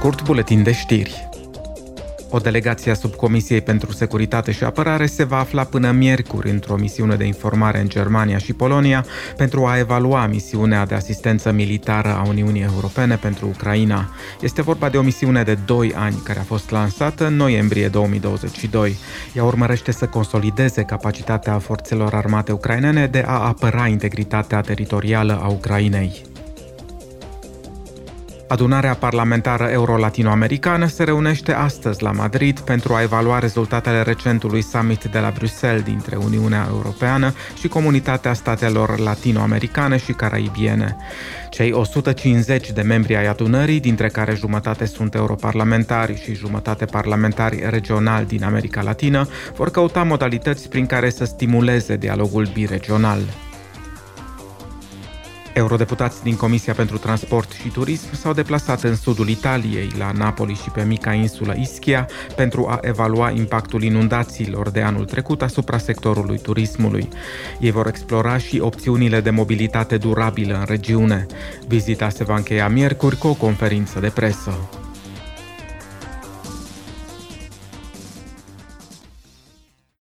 scurt, buletin de știri. O delegație a Subcomisiei pentru Securitate și Apărare se va afla până miercuri într-o misiune de informare în Germania și Polonia pentru a evalua misiunea de asistență militară a Uniunii Europene pentru Ucraina. Este vorba de o misiune de 2 ani care a fost lansată în noiembrie 2022. Ea urmărește să consolideze capacitatea forțelor armate ucrainene de a apăra integritatea teritorială a Ucrainei. Adunarea parlamentară euro-latinoamericană se reunește astăzi la Madrid pentru a evalua rezultatele recentului summit de la Bruxelles dintre Uniunea Europeană și Comunitatea Statelor Latinoamericane și Caraibiene. Cei 150 de membri ai adunării, dintre care jumătate sunt europarlamentari și jumătate parlamentari regionali din America Latină, vor căuta modalități prin care să stimuleze dialogul biregional. Eurodeputați din Comisia pentru Transport și Turism s-au deplasat în sudul Italiei, la Napoli și pe mica insulă Ischia, pentru a evalua impactul inundațiilor de anul trecut asupra sectorului turismului. Ei vor explora și opțiunile de mobilitate durabilă în regiune. Vizita se va încheia miercuri cu o conferință de presă.